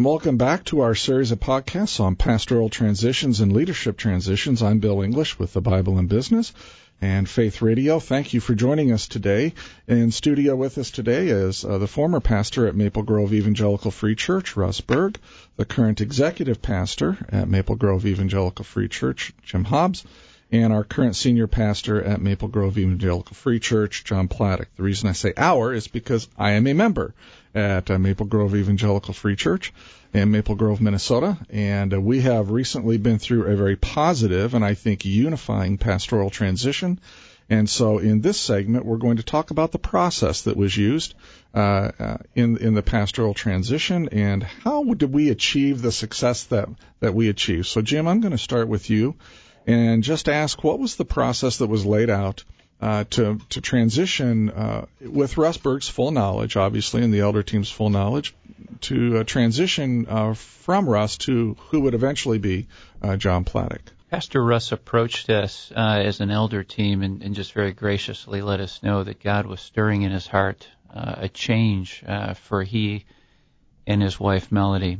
And welcome back to our series of podcasts on pastoral transitions and leadership transitions. I'm Bill English with the Bible in Business and Faith Radio. Thank you for joining us today. In studio with us today is uh, the former pastor at Maple Grove Evangelical Free Church, Russ Berg, the current executive pastor at Maple Grove Evangelical Free Church, Jim Hobbs, and our current senior pastor at Maple Grove Evangelical Free Church, Jon Platek. The reason I say our is because I am a member at uh, Maple Grove Evangelical Free Church in Maple Grove, Minnesota. And uh, we have recently been through a very positive and I think unifying pastoral transition. And so in this segment, we're going to talk about the process that was used uh, uh, in in the pastoral transition and how did we achieve the success that that we achieved. So Jim, I'm going to start with you and just ask what was the process that was laid out uh, to to transition uh, with Russ Berg's full knowledge, obviously, and the elder team's full knowledge, to uh, transition uh, from Russ to who would eventually be uh, Jon Platek. Pastor Russ approached us uh, as an elder team and, and, just very graciously let us know that God was stirring in his heart a change for he and his wife Melody.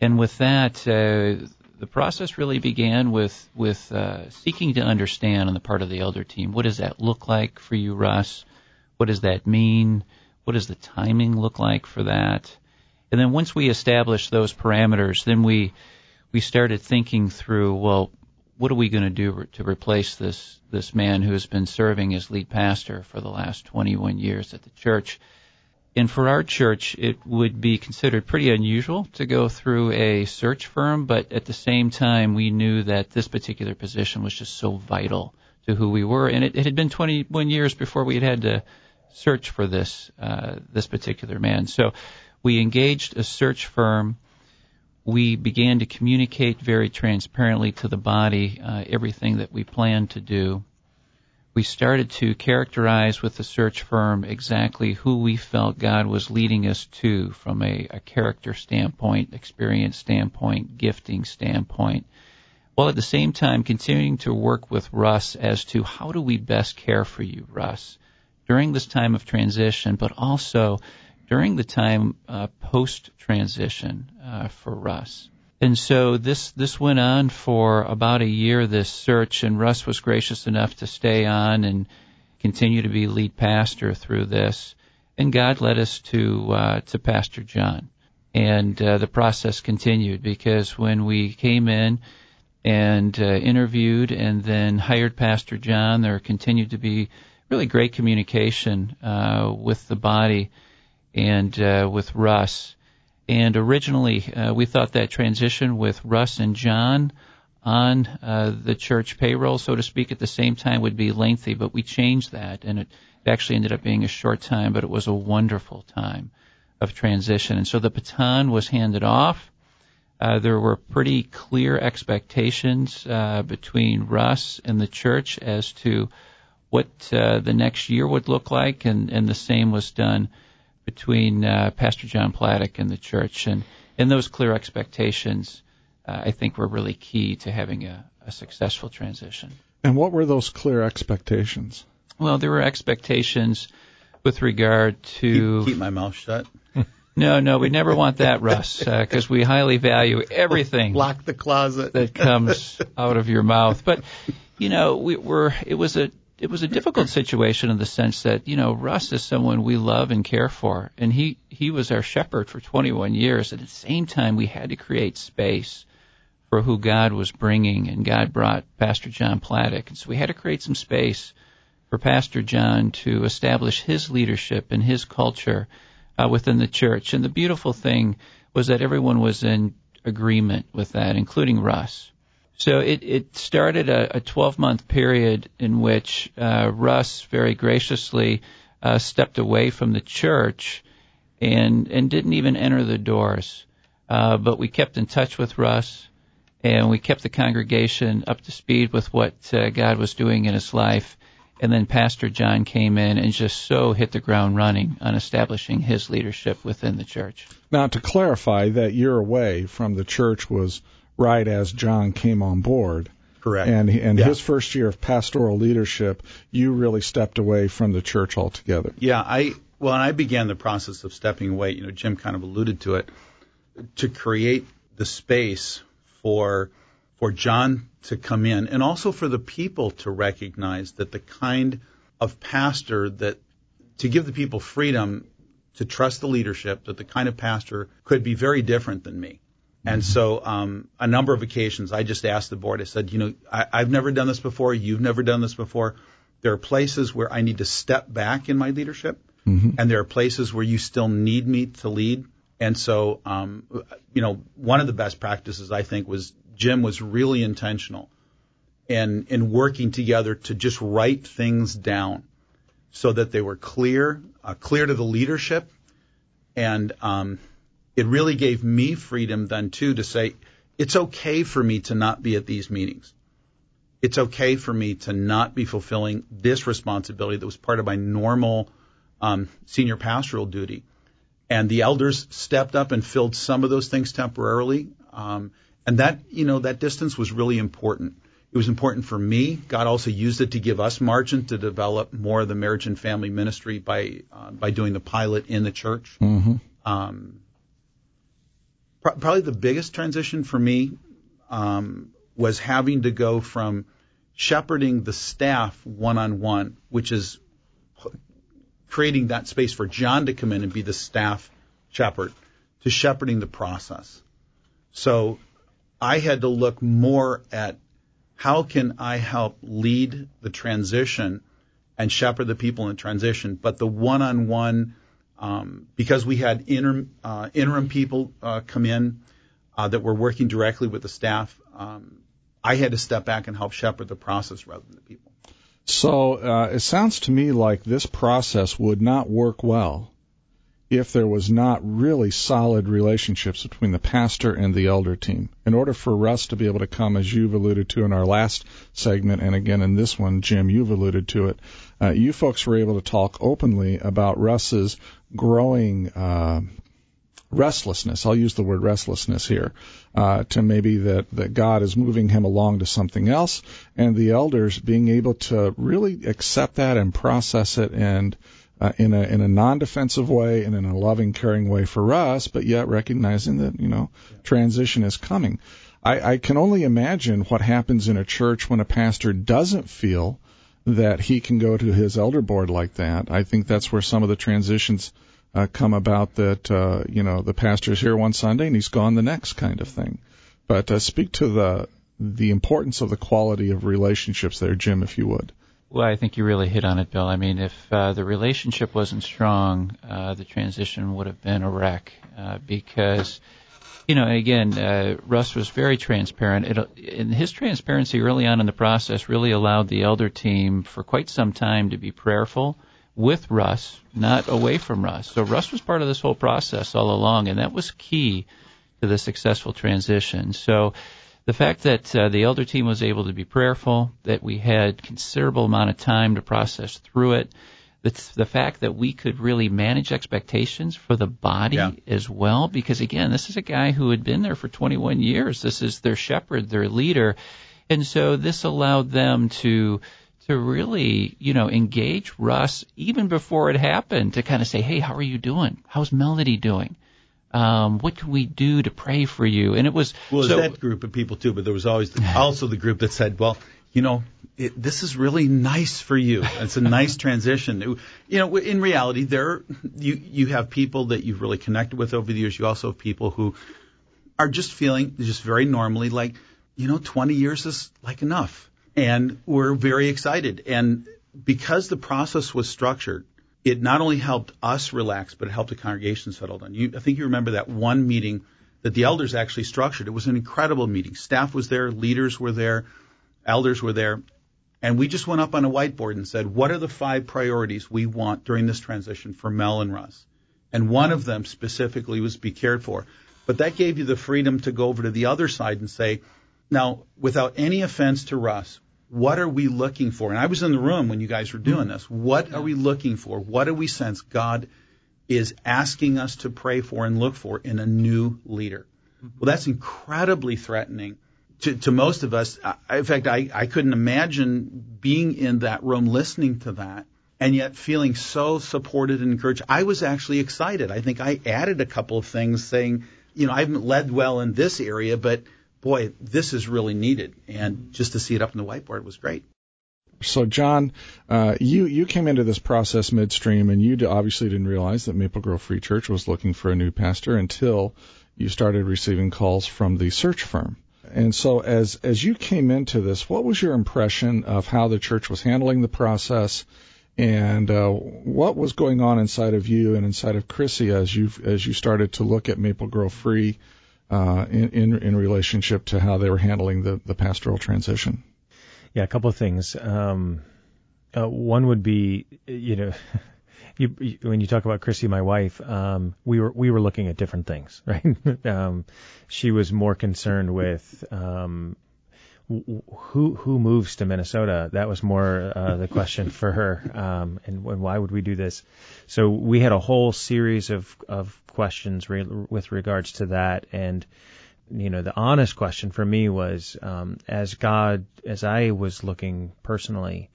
And with that, the process really began with with uh, seeking to understand on the part of the elder team what does that look like for you, Russ? What does that mean? What does the timing look like for that? And then once we established those parameters, then we we started thinking through well, what are we going to do to replace this this man who has been serving as lead pastor for the last 21 years at the church? And for our church, it would be considered pretty unusual to go through a search firm, but at the same time, we knew that this particular position was just so vital to who we were. And it, it had been 21 years before we had had to search for this, uh, this particular man. So we engaged a search firm. We began to communicate very transparently to the body uh, everything that we planned to do we started to characterize with the search firm exactly who we felt God was leading us to from a, a character standpoint, experience standpoint, gifting standpoint, while at the same time continuing to work with Russ as to how do we best care for you, Russ, during this time of transition, but also during the time uh, post transition uh, for Russ. And so this this went on for about a year. This search, and Russ was gracious enough to stay on and continue to be lead pastor through this. And God led us to uh, to Pastor Jon, and uh, the process continued because when we came in and uh, interviewed and then hired Pastor Jon, there continued to be really great communication uh, with the body and uh, with Russ and originally, uh, we thought that transition with Russ and Jon on uh, the church payroll, so to speak, at the same time would be lengthy, but we changed that, and it actually ended up being a short time, but it was a wonderful time of transition. And so the baton was handed off. Uh, there were pretty clear expectations uh, between Russ and the church as to what uh, the next year would look like, and, and the same was done between uh, Pastor Jon Platek and the church, and and those clear expectations, uh, I think, were really key to having a, a successful transition. And what were those clear expectations? Well, there were expectations with regard to keep, keep my mouth shut. No, no, we never want that, Russ, because uh, we highly value everything. Lock the closet that comes out of your mouth. But you know, we were. It was a it was a difficult situation in the sense that you know Russ is someone we love and care for, and he he was our shepherd for 21 years. At the same time, we had to create space for who God was bringing, and God brought Pastor Jon Platek, and so we had to create some space for Pastor Jon to establish his leadership and his culture uh, within the church. And the beautiful thing was that everyone was in agreement with that, including Russ. So it, it started a, a 12 month period in which uh, Russ very graciously uh, stepped away from the church and and didn't even enter the doors. Uh, but we kept in touch with Russ, and we kept the congregation up to speed with what uh, God was doing in his life. And then Pastor Jon came in and just so hit the ground running on establishing his leadership within the church. Now, to clarify, that year away from the church was right as Jon came on board. Correct. And and yeah. his first year of pastoral leadership, you really stepped away from the church altogether. Yeah, I well, and I began the process of stepping away. You know, Jim kind of alluded to it. to create the space for for Jon to come in and also for the people to recognize that the kind of pastor that to give the people freedom to trust the leadership that the kind of pastor could be very different than me. And so, um, a number of occasions, I just asked the board. I said, you know, I, I've never done this before. You've never done this before. There are places where I need to step back in my leadership, mm-hmm. and there are places where you still need me to lead. And so, um, you know, one of the best practices I think was Jim was really intentional in in working together to just write things down so that they were clear, uh, clear to the leadership, and um, it really gave me freedom then too to say it's okay for me to not be at these meetings. It's okay for me to not be fulfilling this responsibility that was part of my normal um, senior pastoral duty. And the elders stepped up and filled some of those things temporarily. Um, and that, you know, that distance was really important. It was important for me. God also used it to give us margin to develop more of the marriage and family ministry by uh, by doing the pilot in the church. Mm-hmm. Um, pr- probably the biggest transition for me um, was having to go from shepherding the staff one on one, which is creating that space for Jon to come in and be the staff shepherd, to shepherding the process. So I had to look more at how can I help lead the transition and shepherd the people in transition, but the one-on-one, um, because we had interim, uh, interim people uh, come in uh, that were working directly with the staff, um, I had to step back and help shepherd the process rather than the people. So uh, it sounds to me like this process would not work well if there was not really solid relationships between the pastor and the elder team. In order for us to be able to come, as you've alluded to in our last segment, and again in this one, Jim, you've alluded to it, uh, you folks were able to talk openly about Russ's growing uh, restlessness. I'll use the word restlessness here, uh, to maybe that, that God is moving him along to something else, and the elders being able to really accept that and process it and uh, in a in a non-defensive way and in a loving, caring way for us, but yet recognizing that you know yeah. transition is coming. I, I can only imagine what happens in a church when a pastor doesn't feel that he can go to his elder board like that. I think that's where some of the transitions uh, come about. That uh, you know the pastor's here one Sunday and he's gone the next kind of thing. But uh, speak to the the importance of the quality of relationships there, Jim, if you would. Well, I think you really hit on it, Bill. I mean, if uh, the relationship wasn't strong, uh, the transition would have been a wreck uh, because, you know, again, uh, Russ was very transparent. It, and his transparency early on in the process really allowed the elder team for quite some time to be prayerful with Russ, not away from Russ. So Russ was part of this whole process all along, and that was key to the successful transition. So, the fact that uh, the elder team was able to be prayerful, that we had considerable amount of time to process through it, the, the fact that we could really manage expectations for the body yeah. as well, because again, this is a guy who had been there for 21 years. This is their shepherd, their leader, and so this allowed them to to really, you know, engage Russ even before it happened to kind of say, hey, how are you doing? How's Melody doing? um, what can we do to pray for you? And it was well, so, that group of people too, but there was always the, also the group that said, well, you know, it, this is really nice for you. It's a nice transition. You know, in reality, there you you have people that you've really connected with over the years. You also have people who are just feeling just very normally like, you know, 20 years is like enough, and we're very excited. And because the process was structured, it not only helped us relax, but it helped the congregation settle down. You, I think you remember that one meeting that the elders actually structured. It was an incredible meeting. Staff was there, leaders were there, elders were there, and we just went up on a whiteboard and said, what are the five priorities we want during this transition for Mel and Russ? And one of them specifically was be cared for. But that gave you the freedom to go over to the other side and say, now, without any offense to Russ, what are we looking for? And I was in the room when you guys were doing mm-hmm. this. What are we looking for? What do we sense God is asking us to pray for and look for in a new leader? Mm-hmm. Well, that's incredibly threatening to, to most of us. In fact, I, I couldn't imagine being in that room listening to that and yet feeling so supported and encouraged. I was actually excited. I think I added a couple of things saying, you know, I haven't led well in this area, but boy, this is really needed. And just to see it up on the whiteboard was great. So, Jon, uh, you you came into this process midstream, and you obviously didn't realize that Maple Grove Free Church was looking for a new pastor until you started receiving calls from the search firm. And so, as as you came into this, what was your impression of how the church was handling the process, and uh, what was going on inside of you and inside of Chrissy as you as you started to look at Maple Grove Free uh, in, in in relationship to how they were handling the the pastoral transition? Yeah, a couple of things. Um, uh, one would be, you know, you, you, when you talk about Chrissy, my wife, um, we were we were looking at different things, right? um, she was more concerned with um, who who moves to Minnesota. That was more uh, the question for her, um, and, and why would we do this? So we had a whole series of of questions re- with regards to that, and you know, the honest question for me was, um, as God, as I was looking personally,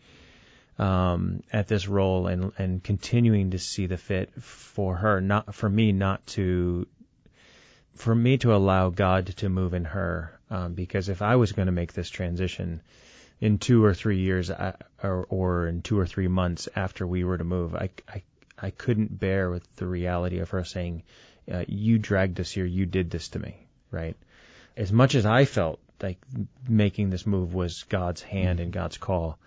um, at this role and, and continuing to see the fit for her, not for me, not to, for me to allow God to move in her, um, because if I was going to make this transition in two or three years, I, or, or in two or three months after we were to move, I, I, I couldn't bear with the reality of her saying, uh, "You dragged us here. You did this to me." Right? as much as I felt like making this move was God's hand and God's call,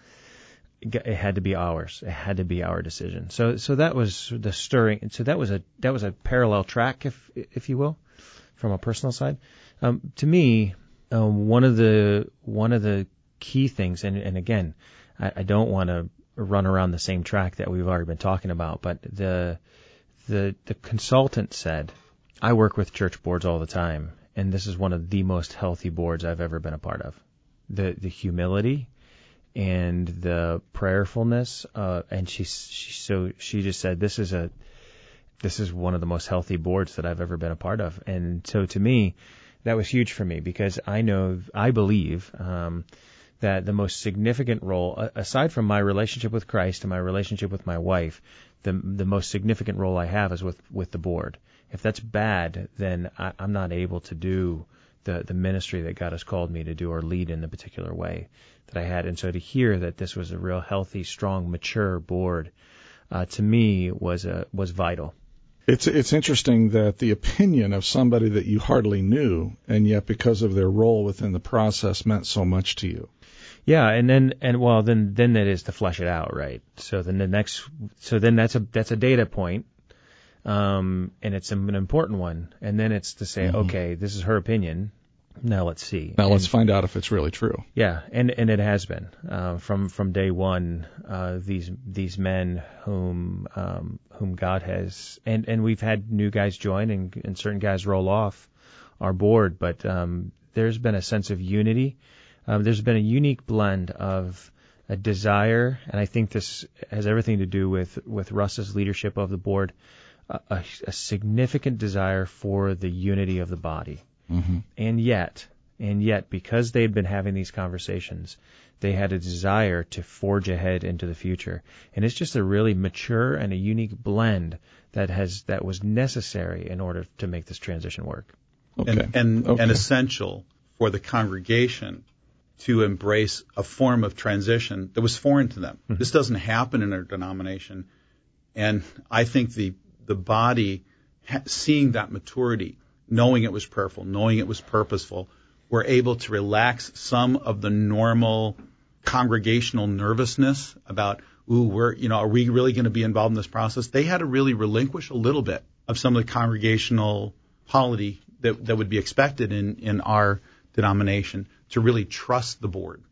it had to be ours. It had to be our decision. So, so that was the stirring. So that was a that was a parallel track, if if you will, from a personal side. Um, to me, um, one of the one of the key things, and and again, I, I don't want to run around the same track that we've already been talking about, but the the the consultant said, I work with church boards all the time, and this is one of the most healthy boards I've ever been a part of. The the humility and the prayerfulness, uh, and she she so she just said this is a this is one of the most healthy boards that I've ever been a part of, and so to me, that was huge for me because I know I believe. Um, that the most significant role, aside from my relationship with Christ and my relationship with my wife, the the most significant role I have is with with the board if that's bad, then I, I'm not able to do the the ministry that God has called me to do or lead in the particular way that I had. And so to hear that this was a real healthy, strong, mature board, uh, to me was a was vital. It's it's interesting that the opinion of somebody that you hardly knew, and yet because of their role within the process, meant so much to you. Yeah, and then and well, then then that is to flesh it out, right? So then the next, so then that's a that's a data point um, and it's an important one. And then it's to say, mm-hmm. okay, this is her opinion. Now let's see. Now and, let's find out if it's really true. Yeah, and and it has been uh, from from day one. Uh, these these men whom um, whom God has and and we've had new guys join and, and certain guys roll off our board, but um, there's been a sense of unity. Um, there's been a unique blend of a desire, and I think this has everything to do with with Russ's leadership of the board a, a significant desire for the unity of the body. Mm-hmm. And yet, and yet, because they had been having these conversations, they had a desire to forge ahead into the future. And it's just a really mature and a unique blend that has that was necessary in order to make this transition work. Okay. And and, okay. and essential for the congregation to embrace a form of transition that was foreign to them. Mm-hmm. This doesn't happen in our denomination. And I think the the body seeing that maturity, knowing it was prayerful, knowing it was purposeful, were able to relax some of the normal congregational nervousness about, ooh, we're, you know, are we really going to be involved in this process? They had to really relinquish a little bit of some of the congregational polity that, that would be expected in, in our denomination to really trust the board.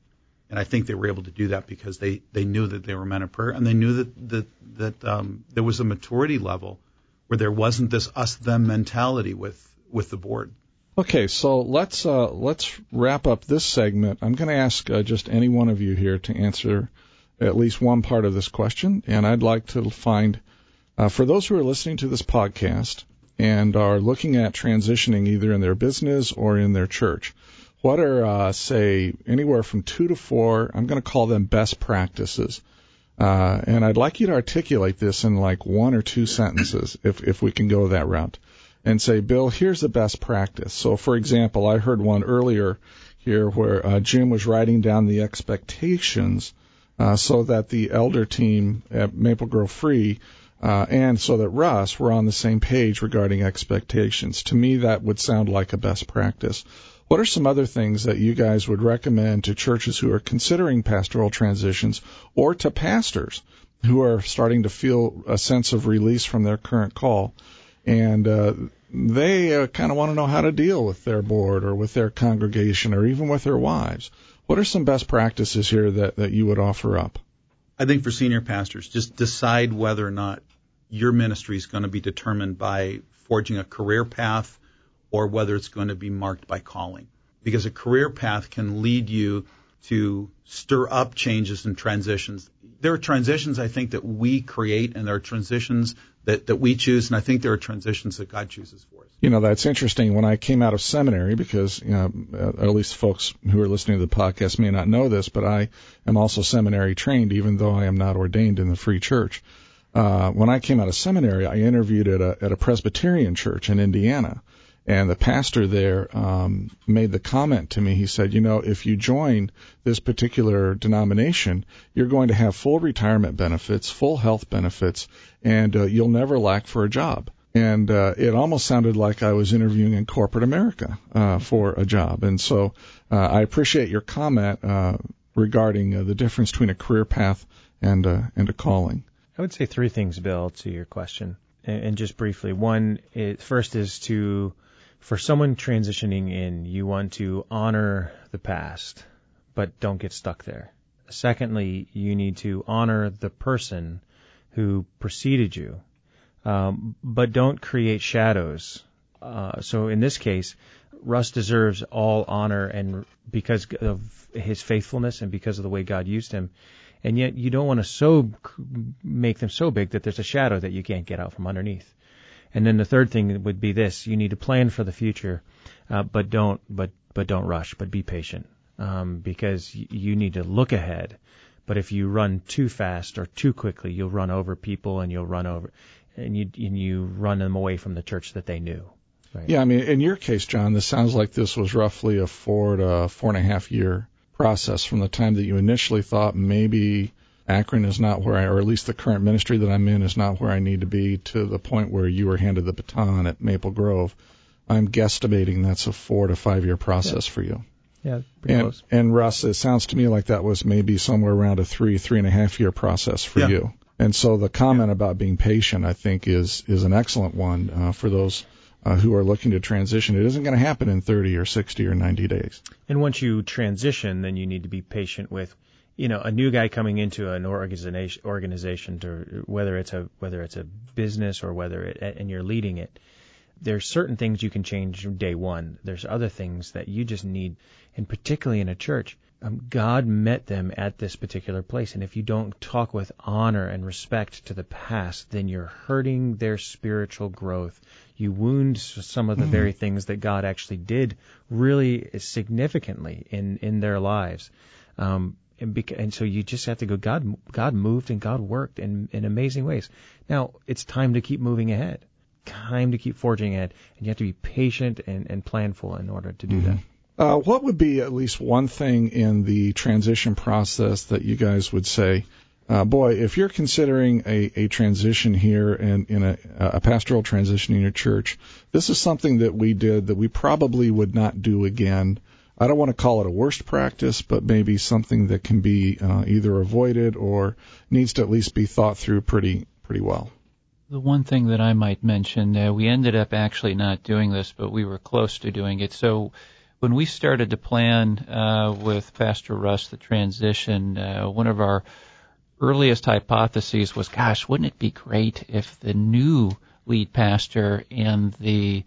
And I think they were able to do that because they, they knew that they were men of prayer and they knew that, that, that um, there was a maturity level where there wasn't this us them mentality with with the board. Okay, so let's uh, let's wrap up this segment. I'm going to ask uh, just any one of you here to answer at least one part of this question, and I'd like to find uh, for those who are listening to this podcast and are looking at transitioning either in their business or in their church. What are uh, say anywhere from two to four? I'm going to call them best practices uh, and I'd like you to articulate this in like one or two sentences, if if we can go that route. and say, Bill, here's the best practice. So, for example, I heard one earlier here where uh, Jim was writing down the expectations uh, so that the elder team at Maple Grove Free uh, and so that Russ were on the same page regarding expectations. To me, that would sound like a best practice. What are some other things that you guys would recommend to churches who are considering pastoral transitions or to pastors who are starting to feel a sense of release from their current call? And uh, they uh, kind of want to know how to deal with their board or with their congregation or even with their wives. What are some best practices here that, that you would offer up? I think for senior pastors, just decide whether or not your ministry is going to be determined by forging a career path or whether it's going to be marked by calling. Because a career path can lead you to stir up changes and transitions. There are transitions I think that we create and there are transitions that, that we choose and I think there are transitions that God chooses for us. You know, that's interesting. When I came out of seminary, because you know, at least folks who are listening to the podcast may not know this, but I am also seminary trained, even though I am not ordained in the Free Church. Uh, when I came out of seminary, I interviewed at a, at a Presbyterian church in Indiana, and the pastor there um, made the comment to me. He said, "You know, if you join this particular denomination, you're going to have full retirement benefits, full health benefits, and uh, you'll never lack for a job." And uh, it almost sounded like I was interviewing in corporate America uh, for a job. And so uh, I appreciate your comment uh, regarding uh, the difference between a career path and and a calling. I would say three things, Bill, to your question, and, just briefly. One, is, first is to, for someone transitioning in, you want to honor the past, but don't get stuck there. Secondly, you need to honor the person who preceded you, um, but don't create shadows. Uh, so in this case, Russ deserves all honor and because of his faithfulness and because of the way God used him and yet you don't want to so make them so big that there's a shadow that you can't get out from underneath. And then the third thing would be this: you need to plan for the future, uh, but don't but but don't rush, but be patient, um, because you need to look ahead. But if you run too fast or too quickly, you'll run over people, and you'll run over, and you and you run them away from the church that they knew. Right? Yeah, I mean, in your case, Jon, this sounds like this was roughly a four to four and a half year process from the time that you initially thought maybe Akron is not where I, or at least the current ministry that I'm in is not where I need to be to the point where you were handed the baton at Maple Grove. I'm guesstimating that's a four to five year process yeah. for you. Yeah, and, close. And Russ, it sounds to me like that was maybe somewhere around a three, three and a half year process for yeah. you. And so the comment yeah. about being patient, I think, is is an excellent one uh, for those uh, who are looking to transition. It isn't going to happen in 30 or 60 or 90 days. And once you transition, then you need to be patient with, you know, a new guy coming into an organization, organization to whether it's a whether it's a business or whether it, and you're leading it. There's certain things you can change day one. There's other things that you just need, and particularly in a church, um, God met them at this particular place. And if you don't talk with honor and respect to the past, then you're hurting their spiritual growth you wound some of the mm-hmm. very things that God actually did really significantly in in their lives. Um, and, beca- and so you just have to go. God, God moved and God worked in in amazing ways. Now it's time to keep moving ahead. Time to keep forging ahead, and you have to be patient and, and planful in order to do mm-hmm. that. Uh, what would be at least one thing in the transition process that you guys would say uh, boy, if you're considering a, a transition here and in a, a pastoral transition in your church, this is something that we did that we probably would not do again. I don't want to call it a worst practice, but maybe something that can be uh, either avoided or needs to at least be thought through pretty pretty well. The one thing that I might mention, uh, we ended up actually not doing this, but we were close to doing it. So when we started to plan uh, with Pastor Russ the transition, uh, one of our earliest hypotheses was, gosh, wouldn't it be great if the new lead pastor and the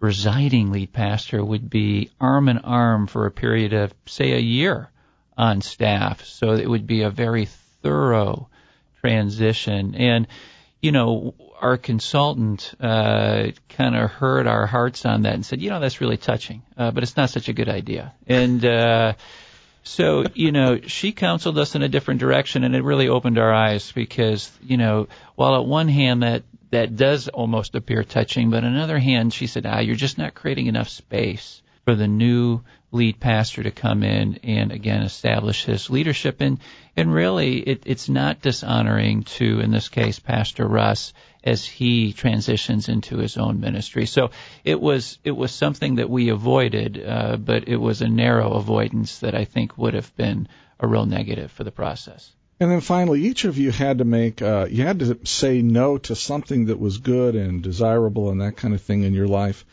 residing lead pastor would be arm in arm for a period of, say, a year on staff. So it would be a very thorough transition. And, you know, our consultant uh, kind of heard our hearts on that and said, you know, that's really touching, uh, but it's not such a good idea. And, uh, so, you know, she counseled us in a different direction and it really opened our eyes because, you know, while at one hand that that does almost appear touching. But on the other hand, she said, ah, you're just not creating enough space for the new lead pastor to come in and again establish his leadership. And and really, it, it's not dishonoring to, in this case, Pastor Russ as he transitions into his own ministry. So it was it was something that we avoided, uh, but it was a narrow avoidance that I think would have been a real negative for the process. And then finally, each of you had to make, uh, you had to say no to something that was good and desirable and that kind of thing in your life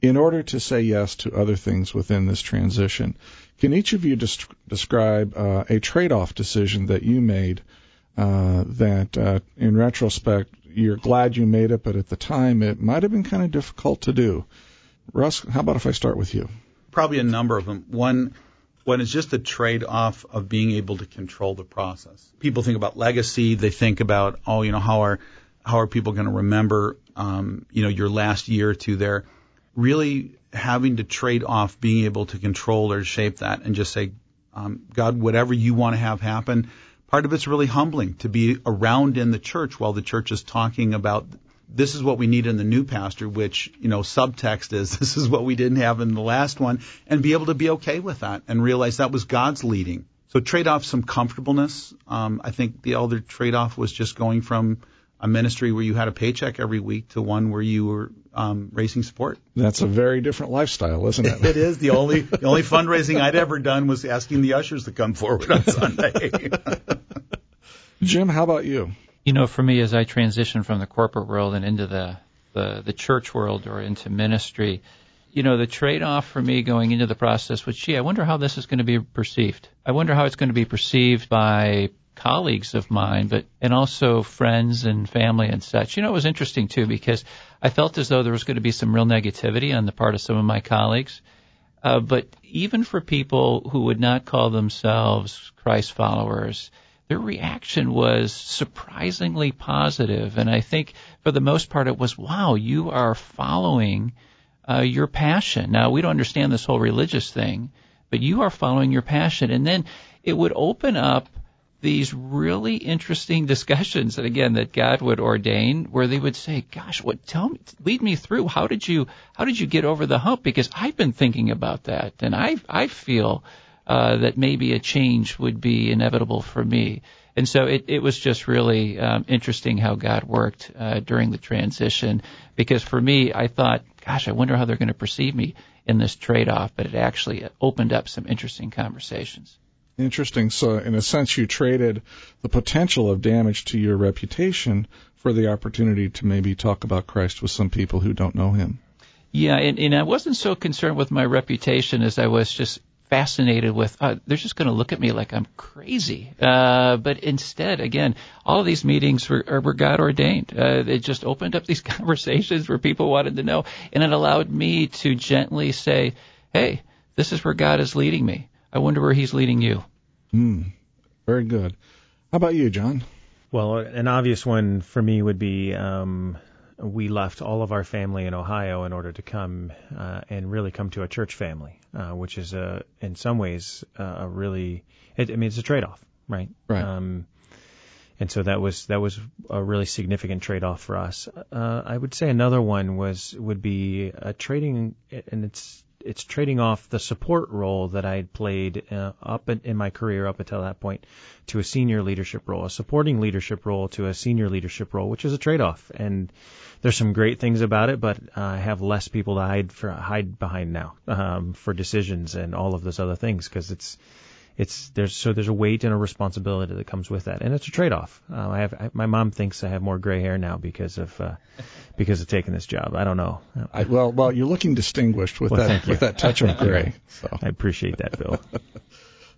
in order to say yes to other things within this transition. Can each of you des- describe uh, a trade-off decision that you made uh, that, uh, in retrospect, you're glad you made it, but at the time it might have been kind of difficult to do? Russ, how about if I start with you? Probably a number of them. One when it's just a trade off of being able to control the process. People think about legacy. They think about, oh, you know, how are how are people going to remember, um, you know, your last year or two there? Really having to trade off being able to control or shape that and just say, um, God, whatever you want to have happen. Part of it's really humbling to be around in the church while the church is talking about this is what we need in the new pastor, which, you know, subtext is this is what we didn't have in the last one, and be able to be okay with that and realize that was God's leading. So trade off some comfortableness. Um, I think the elder trade off was just going from a ministry where you had a paycheck every week to one where you were um, raising support. That's a very different lifestyle, isn't it? it is. The only the only fundraising I'd ever done was asking the ushers to come forward on Sunday. Jim, how about you? You know, for me, as I transition from the corporate world and into the, the, the church world or into ministry, you know, the trade off for me going into the process was, gee, I wonder how this is going to be perceived. I wonder how it's going to be perceived by colleagues of mine, but and also friends and family and such. You know, it was interesting too because I felt as though there was going to be some real negativity on the part of some of my colleagues. Uh, but even for people who would not call themselves Christ followers, their reaction was surprisingly positive, and I think for the most part it was, "Wow, you are following uh, your passion." Now we don't understand this whole religious thing, but you are following your passion, and then it would open up these really interesting discussions that again that God would ordain where they would say, "Gosh, what tell me lead me through. How did you how did you get over the hump because I've been thinking about that and I I feel uh, that maybe a change would be inevitable for me. And so it, it was just really um, interesting how God worked uh, during the transition. Because for me, I thought, gosh, I wonder how they're going to perceive me in this trade-off. But it actually opened up some interesting conversations. Interesting. So, in a sense, you traded the potential of damage to your reputation for the opportunity to maybe talk about Christ with some people who don't know Him. Yeah, and, and I wasn't so concerned with my reputation as I was just fascinated with uh, they're just going to look at me like I'm crazy. Uh, but instead, again, all of these meetings were, were God ordained. Uh, it just opened up these conversations where people wanted to know, and it allowed me to gently say, "Hey, this is where God is leading me. I wonder where He's leading you." Hmm. Very good. How about you, Jon? Well, an obvious one for me would be um, we left all of our family in Ohio in order to come uh, and really come to a church family, uh, which is a, in some ways uh, a really, it, I mean, it's a trade-off, right? Right. Um, and so that was that was a really significant trade-off for us. Uh, I would say another one was would be a trading, and it's it's trading off the support role that I had played uh, up in, in my career up until that point to a senior leadership role, a supporting leadership role to a senior leadership role, which is a trade-off. And there's some great things about it, but uh, I have less people to hide for hide behind now um, for decisions and all of those other things because it's it's there's so there's a weight and a responsibility that comes with that, and it's a trade-off. Uh, I have I, my mom thinks I have more gray hair now because of uh, because of taking this job. I don't know. I, well, well, you're looking distinguished with well, that with that touch of gray. So. I appreciate that, Bill.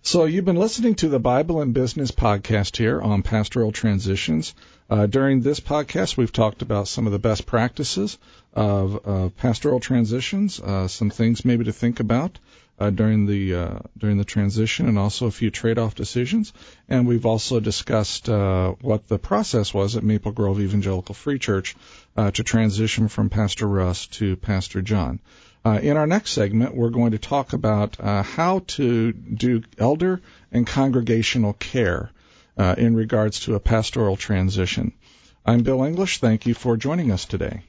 So you've been listening to the Bible and Business podcast here on pastoral transitions. Uh, during this podcast, we've talked about some of the best practices of uh, pastoral transitions, uh, some things maybe to think about uh, during the uh, during the transition, and also a few trade-off decisions. And we've also discussed uh, what the process was at Maple Grove Evangelical Free Church to transition from Pastor Russ to Pastor Jon. Uh, in our next segment, we're going to talk about uh, how to do elder and congregational care uh, in regards to a pastoral transition. I'm Bill English. Thank you for joining us today.